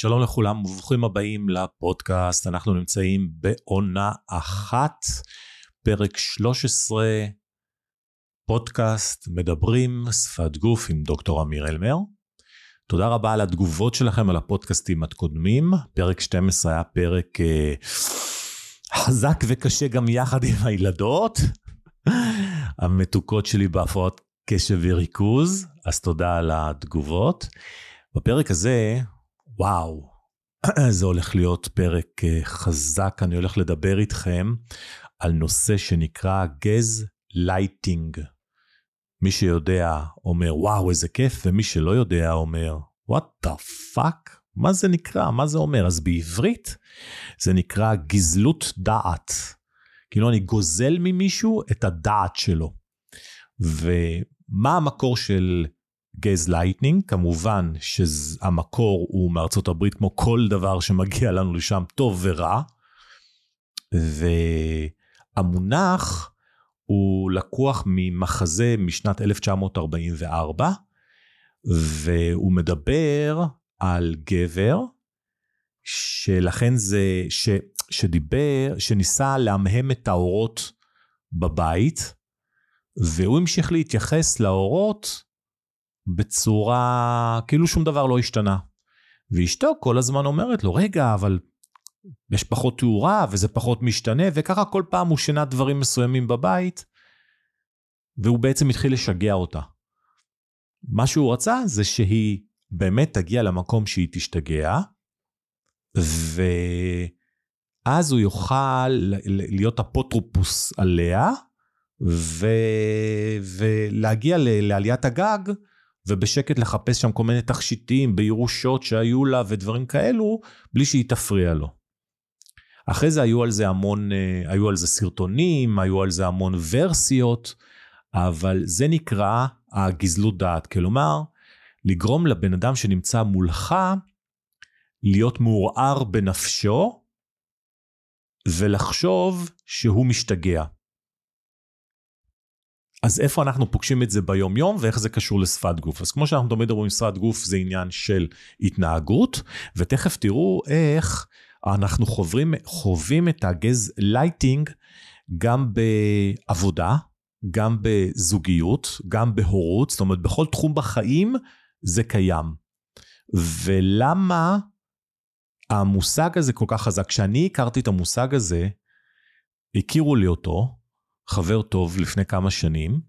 שלום לכולם וברוכים הבאים לפודקאסט, אנחנו נמצאים בעונה אחת, פרק 13, פודקאסט מדברים שפת גוף עם דוקטור אמיר אלמר. תודה רבה על התגובות שלכם על הפודקאסטים הקודמים, פרק 12 היה פרק אה, חזק וקשה גם יחד עם הילדות, המתוקות שלי בהפרעות קשב וריכוז, אז תודה על התגובות. בפרק הזה וואו, זה הולך להיות פרק אה, חזק, אני הולך לדבר איתכם על נושא שנקרא גז לייטינג. מי שיודע אומר וואו איזה כיף, ומי שלא יודע אומר what the fuck, מה זה נקרא, מה זה אומר? אז בעברית זה נקרא גזלות דעת. כאילו אני גוזל ממישהו את הדעת שלו. ומה המקור של גז לייטנינג, כמובן שהמקור הוא מארצות הברית כמו כל דבר שמגיע לנו משם טוב ורע. והמונח הוא לקוח ממחזה משנת 1944, והוא מדבר על גבר, שלכן זה, ש, שדיבר, שניסה לעמעם את האורות בבית, והוא המשיך להתייחס לאורות בצורה, כאילו שום דבר לא השתנה. ואשתו כל הזמן אומרת לו, רגע, אבל יש פחות תאורה וזה פחות משתנה, וככה כל פעם הוא שינה דברים מסוימים בבית, והוא בעצם התחיל לשגע אותה. מה שהוא רצה זה שהיא באמת תגיע למקום שהיא תשתגע, ואז הוא יוכל להיות אפוטרופוס עליה, ו... ולהגיע. לעליית הגג ובשקט לחפש שם כל מיני תכשיטים בירושות שהיו לה ודברים כאלו, בלי שהיא תפריע לו. אחרי זה היו על זה המון, אה, היו על זה סרטונים, היו על זה המון ורסיות, אבל זה נקרא הגזלות דעת. כלומר, לגרום לבן אדם שנמצא מולך להיות מעורער בנפשו ולחשוב שהוא משתגע. אז איפה אנחנו פוגשים את זה ביום יום ואיך זה קשור לשפת גוף. אז כמו שאנחנו תמיד אומרים, שפת גוף זה עניין של התנהגות, ותכף תראו איך אנחנו חוברים, חווים את הגז לייטינג גם בעבודה, גם בזוגיות, גם בהורות, זאת אומרת בכל תחום בחיים זה קיים. ולמה המושג הזה כל כך חזק? כשאני הכרתי את המושג הזה, הכירו לי אותו, חבר טוב לפני כמה שנים,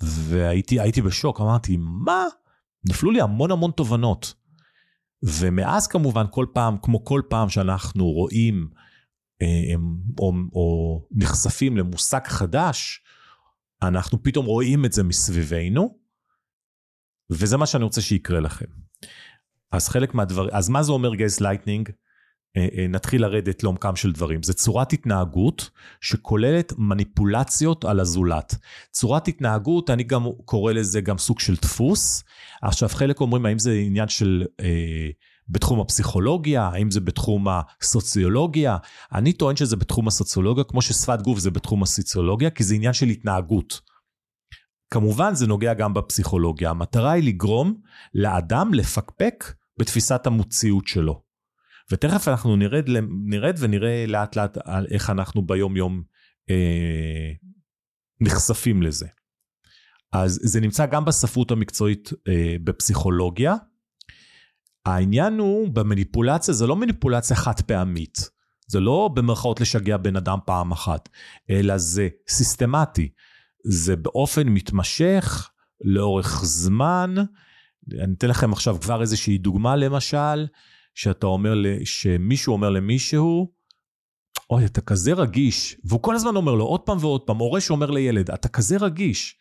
והייתי בשוק, אמרתי, מה? נפלו לי המון המון תובנות. ומאז כמובן, כל פעם, כמו כל פעם שאנחנו רואים אה, או, או נחשפים למושג חדש, אנחנו פתאום רואים את זה מסביבנו, וזה מה שאני רוצה שיקרה לכם. אז חלק מהדברים, אז מה זה אומר גייס לייטנינג? אה, אה, נתחיל לרדת לעומקם של דברים. זה צורת התנהגות שכוללת מניפולציות על הזולת. צורת התנהגות, אני גם קורא לזה גם סוג של דפוס. עכשיו, חלק אומרים, האם זה עניין של... אה, בתחום הפסיכולוגיה, האם זה בתחום הסוציולוגיה? אני טוען שזה בתחום הסוציולוגיה, כמו ששפת גוף זה בתחום הסוציולוגיה, כי זה עניין של התנהגות. כמובן זה נוגע גם בפסיכולוגיה. המטרה היא לגרום לאדם לפקפק בתפיסת המוציות שלו. ותכף אנחנו נרד, נרד ונראה לאט לאט על איך אנחנו ביום יום אה, נחשפים לזה. אז זה נמצא גם בספרות המקצועית אה, בפסיכולוגיה. העניין הוא במניפולציה, זה לא מניפולציה חד פעמית. זה לא במרכאות לשגע בן אדם פעם אחת, אלא זה סיסטמטי. זה באופן מתמשך, לאורך זמן. אני אתן לכם עכשיו כבר איזושהי דוגמה למשל. שאתה אומר, שמישהו אומר למישהו, אוי, אתה כזה רגיש, והוא כל הזמן אומר לו עוד פעם ועוד פעם, הורה שאומר לילד, אתה כזה רגיש,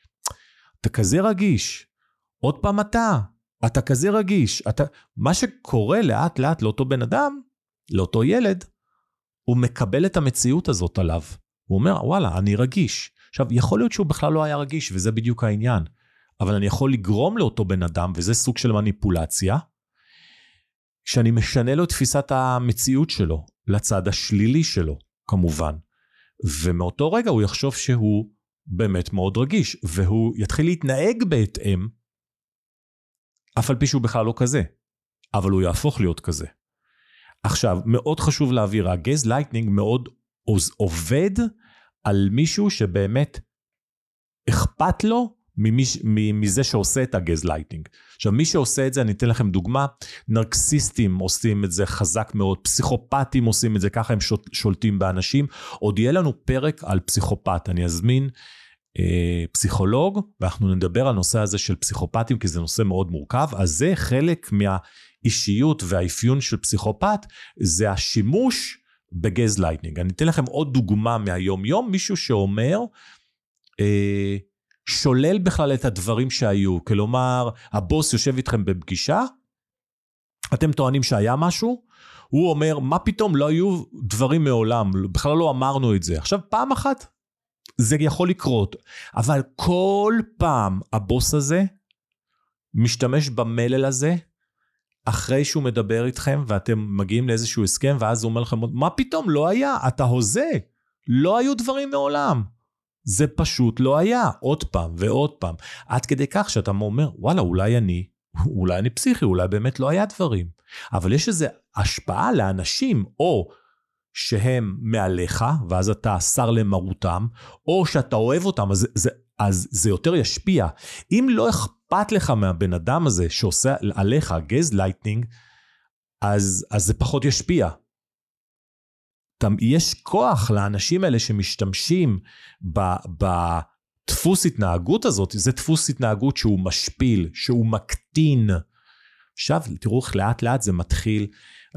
אתה כזה רגיש, עוד פעם אתה, אתה כזה רגיש, אתה... מה שקורה לאט לאט לאותו בן אדם, לאותו ילד, הוא מקבל את המציאות הזאת עליו. הוא אומר, וואלה, אני רגיש. עכשיו, יכול להיות שהוא בכלל לא היה רגיש, וזה בדיוק העניין. אבל אני יכול לגרום לאותו בן אדם, וזה סוג של מניפולציה, שאני משנה לו את תפיסת המציאות שלו, לצד השלילי שלו, כמובן. ומאותו רגע הוא יחשוב שהוא באמת מאוד רגיש, והוא יתחיל להתנהג בהתאם, אף על פי שהוא בכלל לא כזה. אבל הוא יהפוך להיות כזה. עכשיו, מאוד חשוב להעביר, הגז לייטנינג מאוד עובד על מישהו שבאמת אכפת לו ממש, מזה שעושה את הגז לייטינג. עכשיו מי שעושה את זה, אני אתן לכם דוגמה, נרקסיסטים עושים את זה חזק מאוד, פסיכופטים עושים את זה, ככה הם שולטים באנשים. עוד יהיה לנו פרק על פסיכופט, אני אזמין אה, פסיכולוג, ואנחנו נדבר על נושא הזה של פסיכופטים, כי זה נושא מאוד מורכב, אז זה חלק מהאישיות והאפיון של פסיכופט, זה השימוש בגז לייטנינג. אני אתן לכם עוד דוגמה מהיום יום, מישהו שאומר, אה, שולל בכלל את הדברים שהיו. כלומר, הבוס יושב איתכם בפגישה, אתם טוענים שהיה משהו, הוא אומר, מה פתאום, לא היו דברים מעולם, בכלל לא אמרנו את זה. עכשיו, פעם אחת זה יכול לקרות, אבל כל פעם הבוס הזה משתמש במלל הזה, אחרי שהוא מדבר איתכם ואתם מגיעים לאיזשהו הסכם, ואז הוא אומר לכם, מה פתאום, לא היה, אתה הוזה, לא היו דברים מעולם. זה פשוט לא היה, עוד פעם ועוד פעם. עד כדי כך שאתה אומר, וואלה, אולי אני, אולי אני פסיכי, אולי באמת לא היה דברים. אבל יש איזו השפעה לאנשים, או שהם מעליך, ואז אתה סר למרותם, או שאתה אוהב אותם, אז זה, אז זה יותר ישפיע. אם לא אכפת לך מהבן אדם הזה שעושה עליך גז לייטנינג, אז, אז זה פחות ישפיע. יש כוח לאנשים האלה שמשתמשים בדפוס התנהגות הזאת, זה דפוס התנהגות שהוא משפיל, שהוא מקטין. עכשיו, תראו איך לאט לאט זה מתחיל,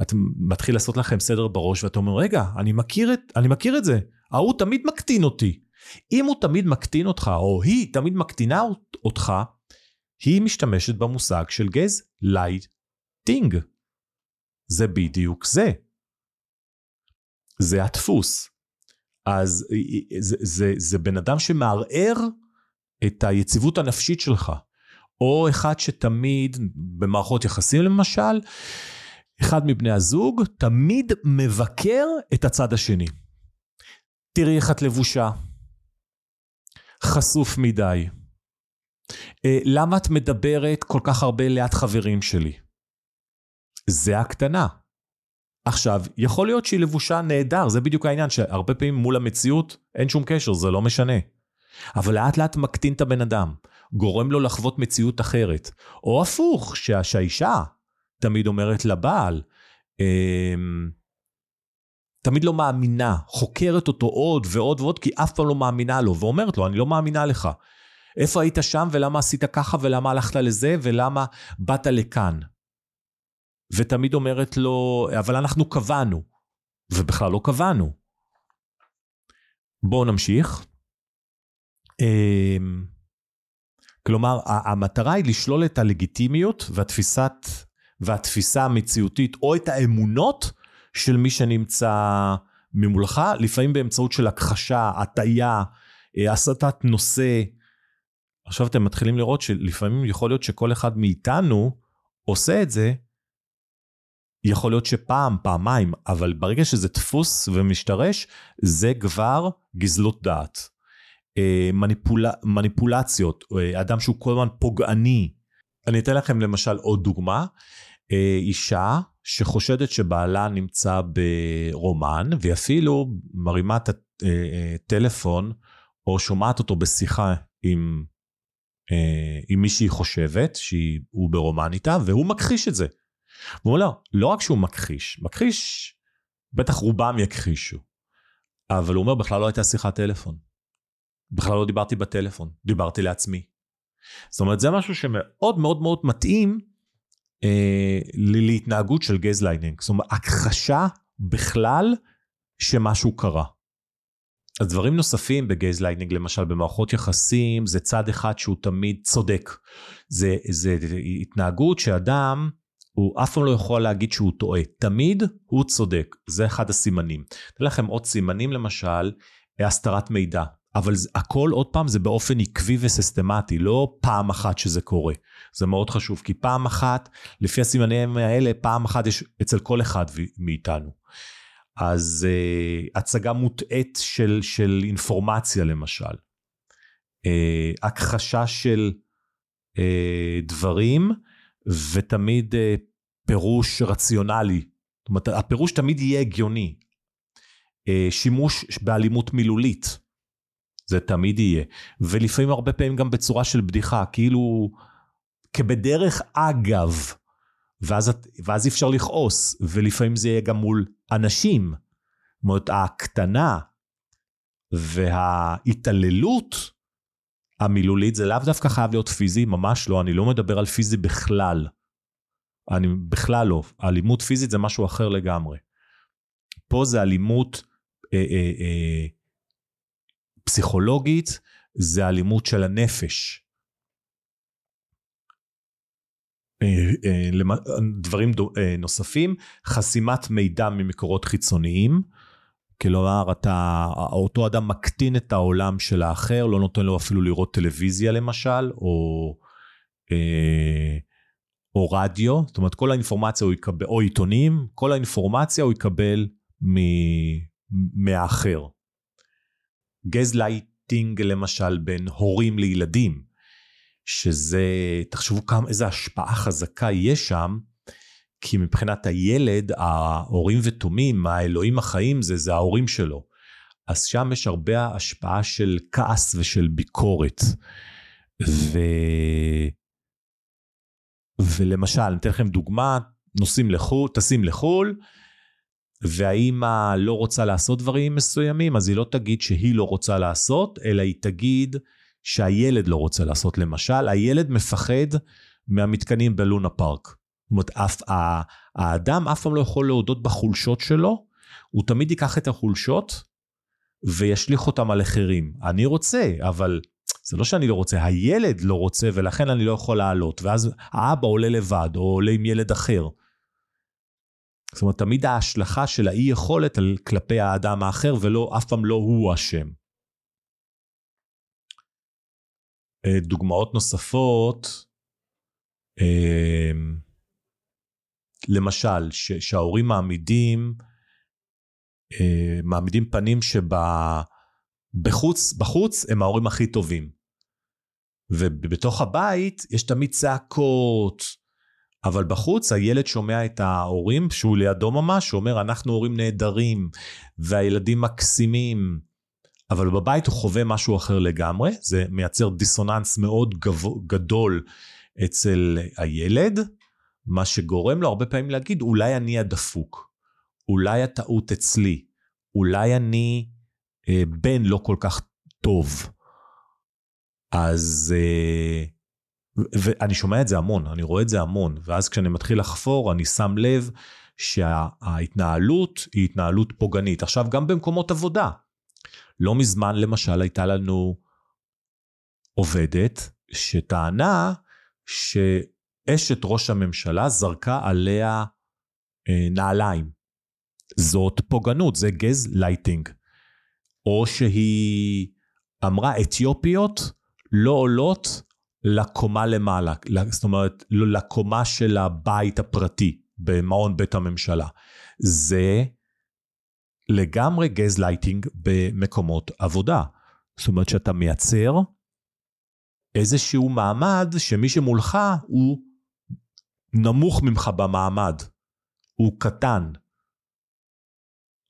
את מתחיל לעשות לכם סדר בראש, ואתה אומר, רגע, אני מכיר את, אני מכיר את זה, ההוא תמיד מקטין אותי. אם הוא תמיד מקטין אותך, או היא תמיד מקטינה אותך, היא משתמשת במושג של גז לייטינג. זה בדיוק זה. זה הדפוס. אז זה, זה, זה בן אדם שמערער את היציבות הנפשית שלך. או אחד שתמיד, במערכות יחסים למשל, אחד מבני הזוג תמיד מבקר את הצד השני. תראי איך את לבושה, חשוף מדי. אה, למה את מדברת כל כך הרבה ליד חברים שלי? זה הקטנה. עכשיו, יכול להיות שהיא לבושה נהדר, זה בדיוק העניין, שהרבה פעמים מול המציאות אין שום קשר, זה לא משנה. אבל לאט לאט מקטין את הבן אדם, גורם לו לחוות מציאות אחרת. או הפוך, שה, שהאישה תמיד אומרת לבעל, אמ, תמיד לא מאמינה, חוקרת אותו עוד ועוד ועוד, כי אף פעם לא מאמינה לו, ואומרת לו, אני לא מאמינה לך. איפה היית שם ולמה עשית ככה ולמה הלכת לזה ולמה באת לכאן. ותמיד אומרת לו, אבל אנחנו קבענו, ובכלל לא קבענו. בואו נמשיך. אמ, כלומר, המטרה היא לשלול את הלגיטימיות והתפיסת, והתפיסה המציאותית, או את האמונות של מי שנמצא ממולך, לפעמים באמצעות של הכחשה, הטיה, אה, הסטת נושא. עכשיו אתם מתחילים לראות שלפעמים יכול להיות שכל אחד מאיתנו עושה את זה יכול להיות שפעם, פעמיים, אבל ברגע שזה דפוס ומשתרש, זה כבר גזלות דעת. אה, מניפול... מניפולציות, אה, אדם שהוא כל הזמן פוגעני. אני אתן לכם למשל עוד דוגמה. אה, אישה שחושדת שבעלה נמצא ברומן, והיא אפילו מרימה את הטלפון או שומעת אותו בשיחה עם, עם מי שהיא חושבת שהוא ברומן איתה, והוא מכחיש את זה. והוא אומר, לא רק שהוא מכחיש, מכחיש, בטח רובם יכחישו, אבל הוא אומר, בכלל לא הייתה שיחת טלפון. בכלל לא דיברתי בטלפון, דיברתי לעצמי. זאת אומרת, זה משהו שמאוד מאוד מאוד מתאים אה, להתנהגות של גזליינינג. זאת אומרת, הכחשה בכלל שמשהו קרה. אז דברים נוספים בגייזלייטנינג, למשל במערכות יחסים, זה צד אחד שהוא תמיד צודק. זה, זה התנהגות שאדם הוא אף פעם לא יכול להגיד שהוא טועה, תמיד הוא צודק, זה אחד הסימנים. אתן לכם עוד סימנים למשל, הסתרת מידע, אבל זה, הכל עוד פעם זה באופן עקבי וסיסטמטי, לא פעם אחת שזה קורה. זה מאוד חשוב, כי פעם אחת, לפי הסימנים האלה, פעם אחת יש אצל כל אחד מאיתנו. אז uh, הצגה מוטעית של, של אינפורמציה למשל, uh, הכחשה של uh, דברים, ותמיד uh, פירוש רציונלי. זאת אומרת, הפירוש תמיד יהיה הגיוני. אה, שימוש באלימות מילולית, זה תמיד יהיה. ולפעמים הרבה פעמים גם בצורה של בדיחה, כאילו כבדרך אגב, ואז, ואז אפשר לכעוס, ולפעמים זה יהיה גם מול אנשים. זאת אומרת, ההקטנה וההתעללות המילולית זה לאו דווקא חייב להיות פיזי, ממש לא, אני לא מדבר על פיזי בכלל. אני בכלל לא. אלימות פיזית זה משהו אחר לגמרי. פה זה אלימות אה, אה, אה, פסיכולוגית, זה אלימות של הנפש. אה, אה, דברים אה, נוספים, חסימת מידע ממקורות חיצוניים, כלומר, אתה, אותו אדם מקטין את העולם של האחר, לא נותן לו אפילו לראות טלוויזיה למשל, או, אה, או רדיו, זאת אומרת, כל האינפורמציה הוא יקבל, או עיתונים, כל האינפורמציה הוא יקבל מ, מהאחר. גז לייטינג למשל בין הורים לילדים, שזה, תחשבו כמה, איזה השפעה חזקה יש שם, כי מבחינת הילד, האורים ותומים, האלוהים החיים זה, זה ההורים שלו. אז שם יש הרבה השפעה של כעס ושל ביקורת. ו... ולמשל, אני אתן לכם דוגמה, נוסעים לחו"ל, טסים לחו"ל, והאימא לא רוצה לעשות דברים מסוימים, אז היא לא תגיד שהיא לא רוצה לעשות, אלא היא תגיד שהילד לא רוצה לעשות. למשל, הילד מפחד מהמתקנים בלונה פארק. זאת אומרת, אף, האדם אף פעם לא יכול להודות בחולשות שלו, הוא תמיד ייקח את החולשות וישליך אותם על אחרים. אני רוצה, אבל זה לא שאני לא רוצה, הילד לא רוצה ולכן אני לא יכול לעלות, ואז האבא עולה לבד או עולה עם ילד אחר. זאת אומרת, תמיד ההשלכה של האי יכולת על כלפי האדם האחר, ולא, אף פעם לא הוא אשם. אה, דוגמאות נוספות, אה, למשל, ש, שההורים מעמידים, אה, מעמידים פנים שבחוץ בחוץ הם ההורים הכי טובים. ובתוך הבית יש תמיד צעקות, אבל בחוץ הילד שומע את ההורים, שהוא לידו ממש, אומר, אנחנו הורים נהדרים, והילדים מקסימים, אבל בבית הוא חווה משהו אחר לגמרי, זה מייצר דיסוננס מאוד גב... גדול אצל הילד, מה שגורם לו הרבה פעמים להגיד, אולי אני הדפוק, אולי הטעות אצלי, אולי אני אה, בן לא כל כך טוב. אז, אה, ואני שומע את זה המון, אני רואה את זה המון, ואז כשאני מתחיל לחפור, אני שם לב שההתנהלות היא התנהלות פוגענית. עכשיו, גם במקומות עבודה. לא מזמן, למשל, הייתה לנו עובדת שטענה ש... אשת ראש הממשלה זרקה עליה אה, נעליים. זאת פוגענות, זה גז לייטינג. או שהיא אמרה, אתיופיות לא עולות לקומה למעלה, זאת אומרת, לא לקומה של הבית הפרטי במעון בית הממשלה. זה לגמרי גז לייטינג במקומות עבודה. זאת אומרת שאתה מייצר איזשהו מעמד שמי שמולך הוא נמוך ממך במעמד, הוא קטן.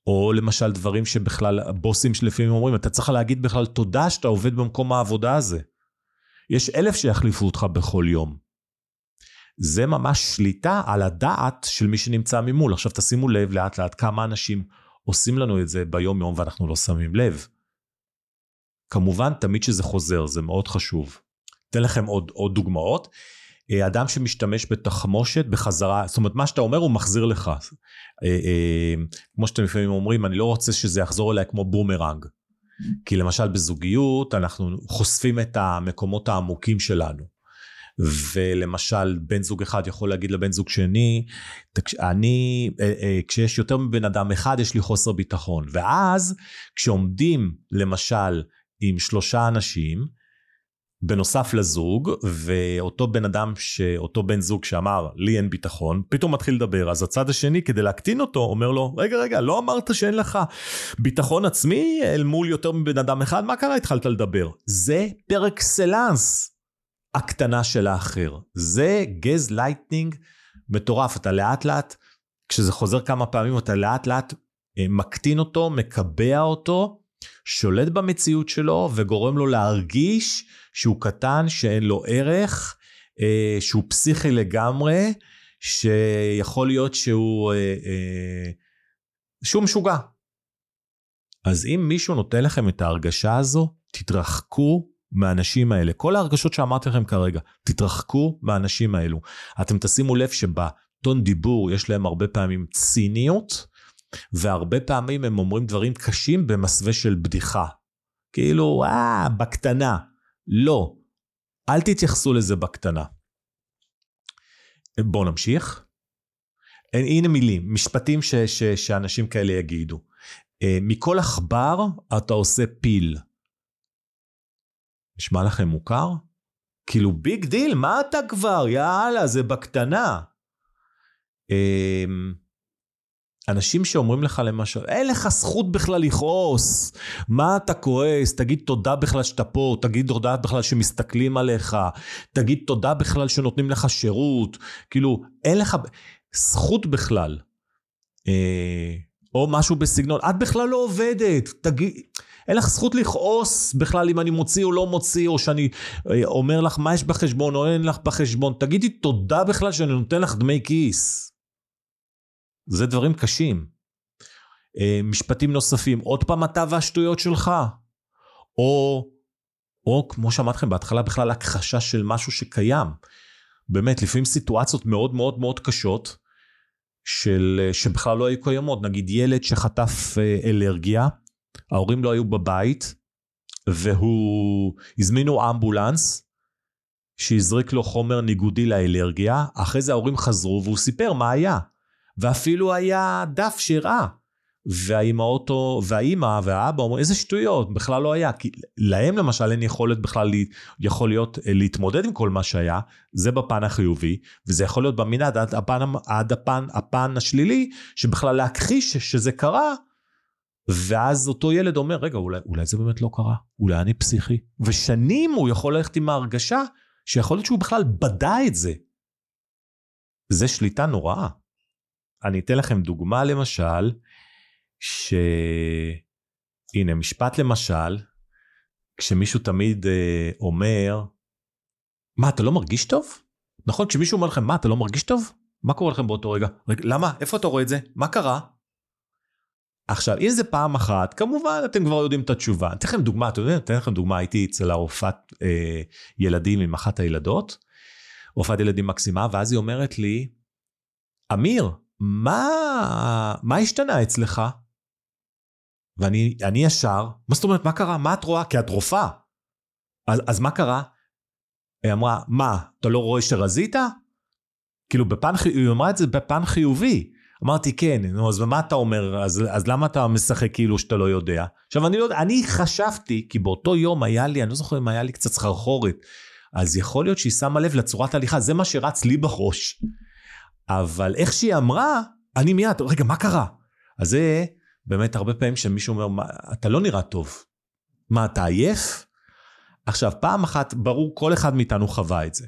או למשל דברים שבכלל הבוסים שלפעמים אומרים, אתה צריך להגיד בכלל תודה שאתה עובד במקום העבודה הזה. יש אלף שיחליפו אותך בכל יום. זה ממש שליטה על הדעת של מי שנמצא ממול. עכשיו תשימו לב לאט לאט כמה אנשים עושים לנו את זה ביום יום ואנחנו לא שמים לב. כמובן, תמיד שזה חוזר, זה מאוד חשוב. אתן לכם עוד, עוד דוגמאות. אה, אדם שמשתמש בתחמושת בחזרה, זאת אומרת מה שאתה אומר הוא מחזיר לך. אה, אה, כמו שאתם לפעמים אומרים, אני לא רוצה שזה יחזור אליי כמו בומרנג. כי למשל בזוגיות אנחנו חושפים את המקומות העמוקים שלנו. ולמשל בן זוג אחד יכול להגיד לבן זוג שני, אני, כשיש יותר מבן אדם אחד יש לי חוסר ביטחון. ואז כשעומדים למשל עם שלושה אנשים, בנוסף לזוג, ואותו בן אדם, אותו בן זוג שאמר, לי אין ביטחון, פתאום מתחיל לדבר. אז הצד השני, כדי להקטין אותו, אומר לו, רגע, רגע, לא אמרת שאין לך ביטחון עצמי אל מול יותר מבן אדם אחד? מה קרה? התחלת לדבר. זה par excellence הקטנה של האחר. זה גז לייטנינג מטורף, אתה לאט לאט, כשזה חוזר כמה פעמים, אתה לאט לאט אה, מקטין אותו, מקבע אותו, שולט במציאות שלו וגורם לו להרגיש שהוא קטן, שאין לו ערך, אה, שהוא פסיכי לגמרי, שיכול להיות שהוא, אה, שהוא משוגע. אז אם מישהו נותן לכם את ההרגשה הזו, תתרחקו מהאנשים האלה. כל ההרגשות שאמרתי לכם כרגע, תתרחקו מהאנשים האלו. אתם תשימו לב שבטון דיבור יש להם הרבה פעמים ציניות, והרבה פעמים הם אומרים דברים קשים במסווה של בדיחה. כאילו, אה, בקטנה. לא, אל תתייחסו לזה בקטנה. בואו נמשיך. הנה מילים, משפטים ש, ש, שאנשים כאלה יגידו. אה, מכל עכבר אתה עושה פיל. נשמע לכם מוכר? כאילו big deal, מה אתה כבר? יאללה, זה בקטנה. אנשים שאומרים לך למשל, אין לך זכות בכלל לכעוס, מה אתה כועס? תגיד תודה בכלל שאתה פה, תגיד תודה בכלל שמסתכלים עליך, תגיד תודה בכלל שנותנים לך שירות, כאילו, אין לך זכות בכלל. אה, או משהו בסגנון, את בכלל לא עובדת, תגיד, אין לך זכות לכעוס בכלל אם אני מוציא או לא מוציא, או שאני אה, אומר לך מה יש בחשבון או אין לך בחשבון, תגידי תודה בכלל שאני נותן לך דמי כיס. זה דברים קשים. אה, משפטים נוספים, עוד פעם אתה והשטויות שלך. או, או כמו שאמרתי לכם בהתחלה, בכלל הכחשה של משהו שקיים. באמת, לפעמים סיטואציות מאוד מאוד מאוד קשות, של, אה, שבכלל לא היו קיימות. נגיד ילד שחטף אה, אלרגיה, ההורים לא היו בבית, והוא, הזמינו אמבולנס, שהזריק לו חומר ניגודי לאלרגיה, אחרי זה ההורים חזרו והוא סיפר מה היה. ואפילו היה דף שהראה. והאימהות, והאימא והאבא אומרים, איזה שטויות, בכלל לא היה. כי להם למשל אין יכולת בכלל, יכול להיות, אה, להתמודד עם כל מה שהיה, זה בפן החיובי, וזה יכול להיות במנעד עד הפן, עד הפן, הפן השלילי, שבכלל להכחיש שזה קרה, ואז אותו ילד אומר, רגע, אולי, אולי זה באמת לא קרה, אולי אני פסיכי. ושנים הוא יכול ללכת עם ההרגשה שיכול להיות שהוא בכלל בדה את זה. זה שליטה נוראה. אני אתן לכם דוגמה למשל, ש... הנה, משפט למשל, כשמישהו תמיד אה, אומר, מה, אתה לא מרגיש טוב? נכון, כשמישהו אומר לכם, מה, אתה לא מרגיש טוב? מה קורה לכם באותו רגע? רגע, למה? איפה אתה רואה את זה? מה קרה? עכשיו, אם זה פעם אחת, כמובן אתם כבר יודעים את התשובה. אני אתן לכם דוגמה, אתם יודעים, אתן לכם דוגמה, הייתי אצל הרופאת אה, ילדים עם אחת הילדות, רופאת ילדים מקסימה, ואז היא אומרת לי, אמיר, מה, מה השתנה אצלך? ואני אני ישר, מה זאת אומרת, מה קרה? מה את רואה? כי את רופאה. אז, אז מה קרה? היא אמרה, מה, אתה לא רואה שרזית? כאילו בפן, היא אמרה את זה בפן חיובי. אמרתי, כן, נו, אז מה אתה אומר? אז, אז למה אתה משחק כאילו שאתה לא יודע? עכשיו, אני לא יודע, אני חשבתי, כי באותו יום היה לי, אני לא זוכר אם היה לי קצת סחרחורת, אז יכול להיות שהיא שמה לב לצורת ההליכה, זה מה שרץ לי בראש. אבל איך שהיא אמרה, אני מיד, רגע, מה קרה? אז זה באמת הרבה פעמים שמישהו אומר, אתה לא נראה טוב. מה, אתה עייף? עכשיו, פעם אחת, ברור, כל אחד מאיתנו חווה את זה.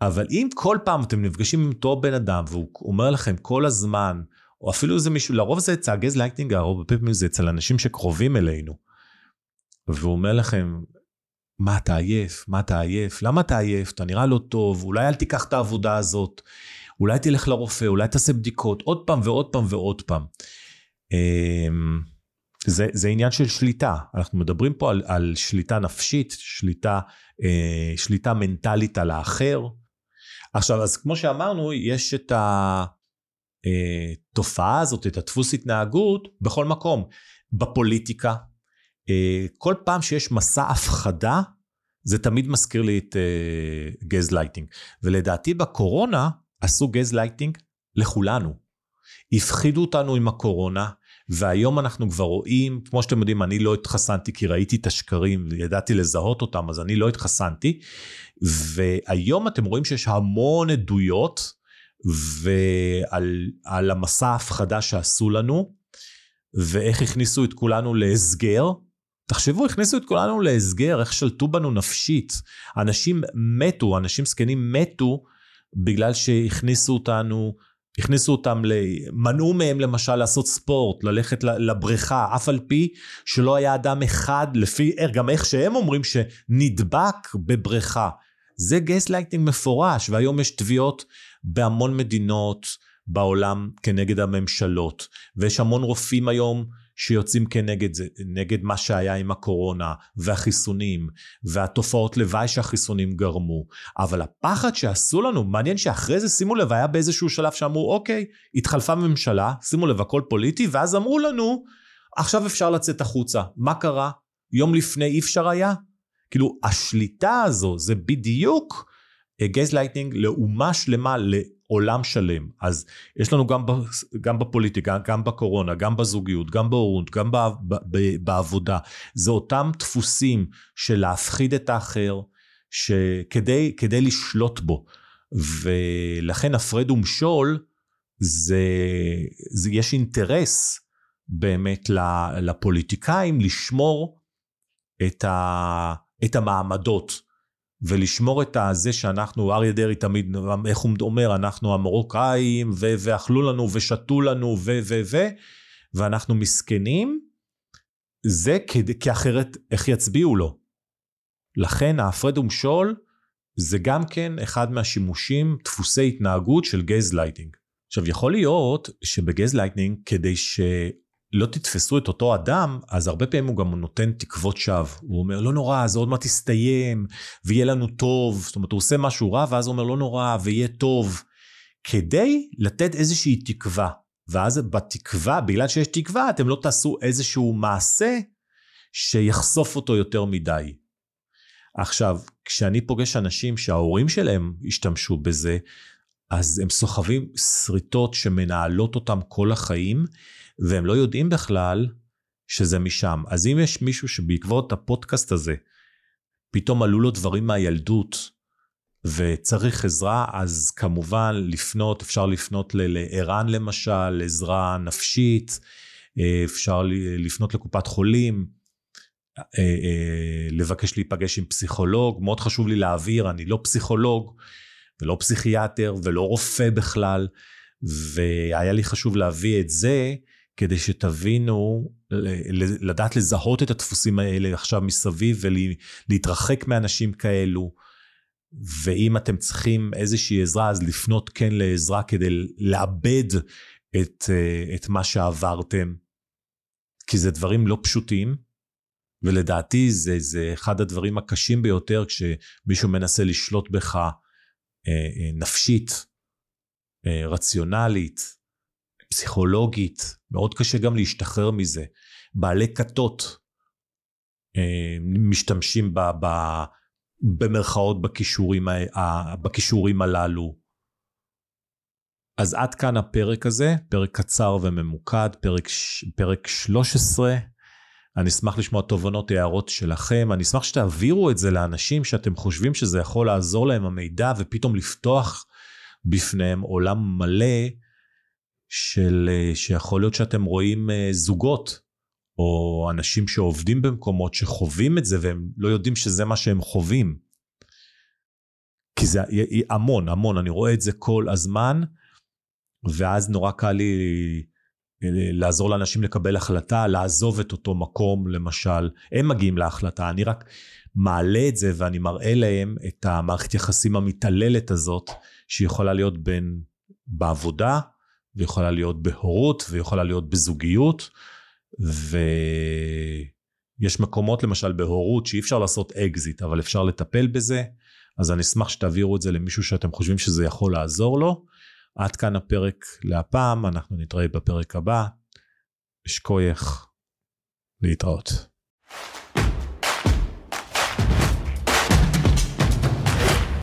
אבל אם כל פעם אתם נפגשים עם אותו בן אדם והוא אומר לכם כל הזמן, או אפילו זה מישהו, לרוב זה אצל הגז לייקטינג, הרבה פעמים זה אצל אנשים שקרובים אלינו. והוא אומר לכם, מה אתה עייף? מה אתה עייף? למה אתה עייף? אתה נראה לא טוב, אולי אל תיקח את העבודה הזאת. אולי תלך לרופא, אולי תעשה בדיקות, עוד פעם ועוד פעם ועוד פעם. אמ, זה, זה עניין של שליטה, אנחנו מדברים פה על, על שליטה נפשית, שליטה, אה, שליטה מנטלית על האחר. עכשיו, אז כמו שאמרנו, יש את התופעה אה, הזאת, את הדפוס התנהגות, בכל מקום. בפוליטיקה, אה, כל פעם שיש מסע הפחדה, זה תמיד מזכיר לי את gas אה, lighting. ולדעתי בקורונה, עשו גז לייטינג לכולנו. הפחידו אותנו עם הקורונה, והיום אנחנו כבר רואים, כמו שאתם יודעים, אני לא התחסנתי כי ראיתי את השקרים וידעתי לזהות אותם, אז אני לא התחסנתי. והיום אתם רואים שיש המון עדויות ועל על המסע ההפחדה שעשו לנו, ואיך הכניסו את כולנו להסגר. תחשבו, הכניסו את כולנו להסגר, איך שלטו בנו נפשית. אנשים מתו, אנשים זקנים מתו בגלל שהכניסו אותנו, הכניסו אותם, מנעו מהם למשל לעשות ספורט, ללכת לבריכה, אף על פי שלא היה אדם אחד, לפי גם איך שהם אומרים, שנדבק בבריכה. זה גייס לייטינג מפורש, והיום יש תביעות בהמון מדינות בעולם כנגד הממשלות, ויש המון רופאים היום שיוצאים כנגד זה, נגד מה שהיה עם הקורונה והחיסונים והתופעות לוואי שהחיסונים גרמו. אבל הפחד שעשו לנו, מעניין שאחרי זה, שימו לב, היה באיזשהו שלב שאמרו, אוקיי, התחלפה ממשלה, שימו לב, הכל פוליטי, ואז אמרו לנו, עכשיו אפשר לצאת החוצה. מה קרה? יום לפני אי אפשר היה? כאילו, השליטה הזו זה בדיוק גייז לייטנינג לאומה שלמה, עולם שלם. אז יש לנו גם, גם בפוליטיקה, גם בקורונה, גם בזוגיות, גם בהורות, גם ב, ב, ב, בעבודה. זה אותם דפוסים של להפחיד את האחר, שכדי כדי לשלוט בו. ולכן הפרד ומשול, זה, זה, יש אינטרס באמת לפוליטיקאים לשמור את, ה, את המעמדות. ולשמור את הזה שאנחנו, אריה דרעי תמיד, איך הוא אומר, אנחנו המרוקאים, ו- ואכלו לנו ושתו לנו, ו... ו... ו... ואנחנו מסכנים, זה כדי, כי אחרת איך יצביעו לו? לכן ההפרד ומשול זה גם כן אחד מהשימושים, דפוסי התנהגות של גייז לייטינג. עכשיו יכול להיות שבגייז לייטינג, כדי ש... לא תתפסו את אותו אדם, אז הרבה פעמים הוא גם נותן תקוות שווא. הוא אומר, לא נורא, זה עוד מעט יסתיים, ויהיה לנו טוב. זאת אומרת, הוא עושה משהו רע, ואז הוא אומר, לא נורא, ויהיה טוב. כדי לתת איזושהי תקווה. ואז בתקווה, בגלל שיש תקווה, אתם לא תעשו איזשהו מעשה שיחשוף אותו יותר מדי. עכשיו, כשאני פוגש אנשים שההורים שלהם השתמשו בזה, אז הם סוחבים שריטות שמנהלות אותם כל החיים, והם לא יודעים בכלל שזה משם. אז אם יש מישהו שבעקבות הפודקאסט הזה, פתאום עלו לו דברים מהילדות, וצריך עזרה, אז כמובן לפנות, אפשר לפנות לער"ן למשל, עזרה נפשית, אה, אפשר לפנות לקופת חולים, אה, אה, לבקש להיפגש עם פסיכולוג, מאוד חשוב לי להעביר, אני לא פסיכולוג ולא פסיכיאטר ולא רופא בכלל, והיה לי חשוב להביא את זה, כדי שתבינו, לדעת לזהות את הדפוסים האלה עכשיו מסביב ולהתרחק מאנשים כאלו. ואם אתם צריכים איזושהי עזרה, אז לפנות כן לעזרה כדי לאבד את, את מה שעברתם. כי זה דברים לא פשוטים, ולדעתי זה, זה אחד הדברים הקשים ביותר כשמישהו מנסה לשלוט בך אה, אה, נפשית, אה, רציונלית, פסיכולוגית, מאוד קשה גם להשתחרר מזה. בעלי כתות אה, משתמשים ב, ב, במרכאות בכישורים, בכישורים הללו. אז עד כאן הפרק הזה, פרק קצר וממוקד, פרק, פרק 13. אני אשמח לשמוע תובנות, הערות שלכם. אני אשמח שתעבירו את זה לאנשים שאתם חושבים שזה יכול לעזור להם המידע, ופתאום לפתוח בפניהם עולם מלא של, אה, שיכול להיות שאתם רואים אה, זוגות, או אנשים שעובדים במקומות שחווים את זה והם לא יודעים שזה מה שהם חווים. כי זה המון, המון, אני רואה את זה כל הזמן, ואז נורא קל לי אה, לעזור לאנשים לקבל החלטה, לעזוב את אותו מקום, למשל. הם מגיעים להחלטה, אני רק מעלה את זה ואני מראה להם את המערכת יחסים המתעללת הזאת, שיכולה להיות בין, בעבודה, ויכולה להיות בהורות, ויכולה להיות בזוגיות, ויש מקומות למשל בהורות שאי אפשר לעשות אקזיט, אבל אפשר לטפל בזה, אז אני אשמח שתעבירו את זה למישהו שאתם חושבים שזה יכול לעזור לו. עד כאן הפרק להפעם, אנחנו נתראה בפרק הבא. אשכוייך, להתראות.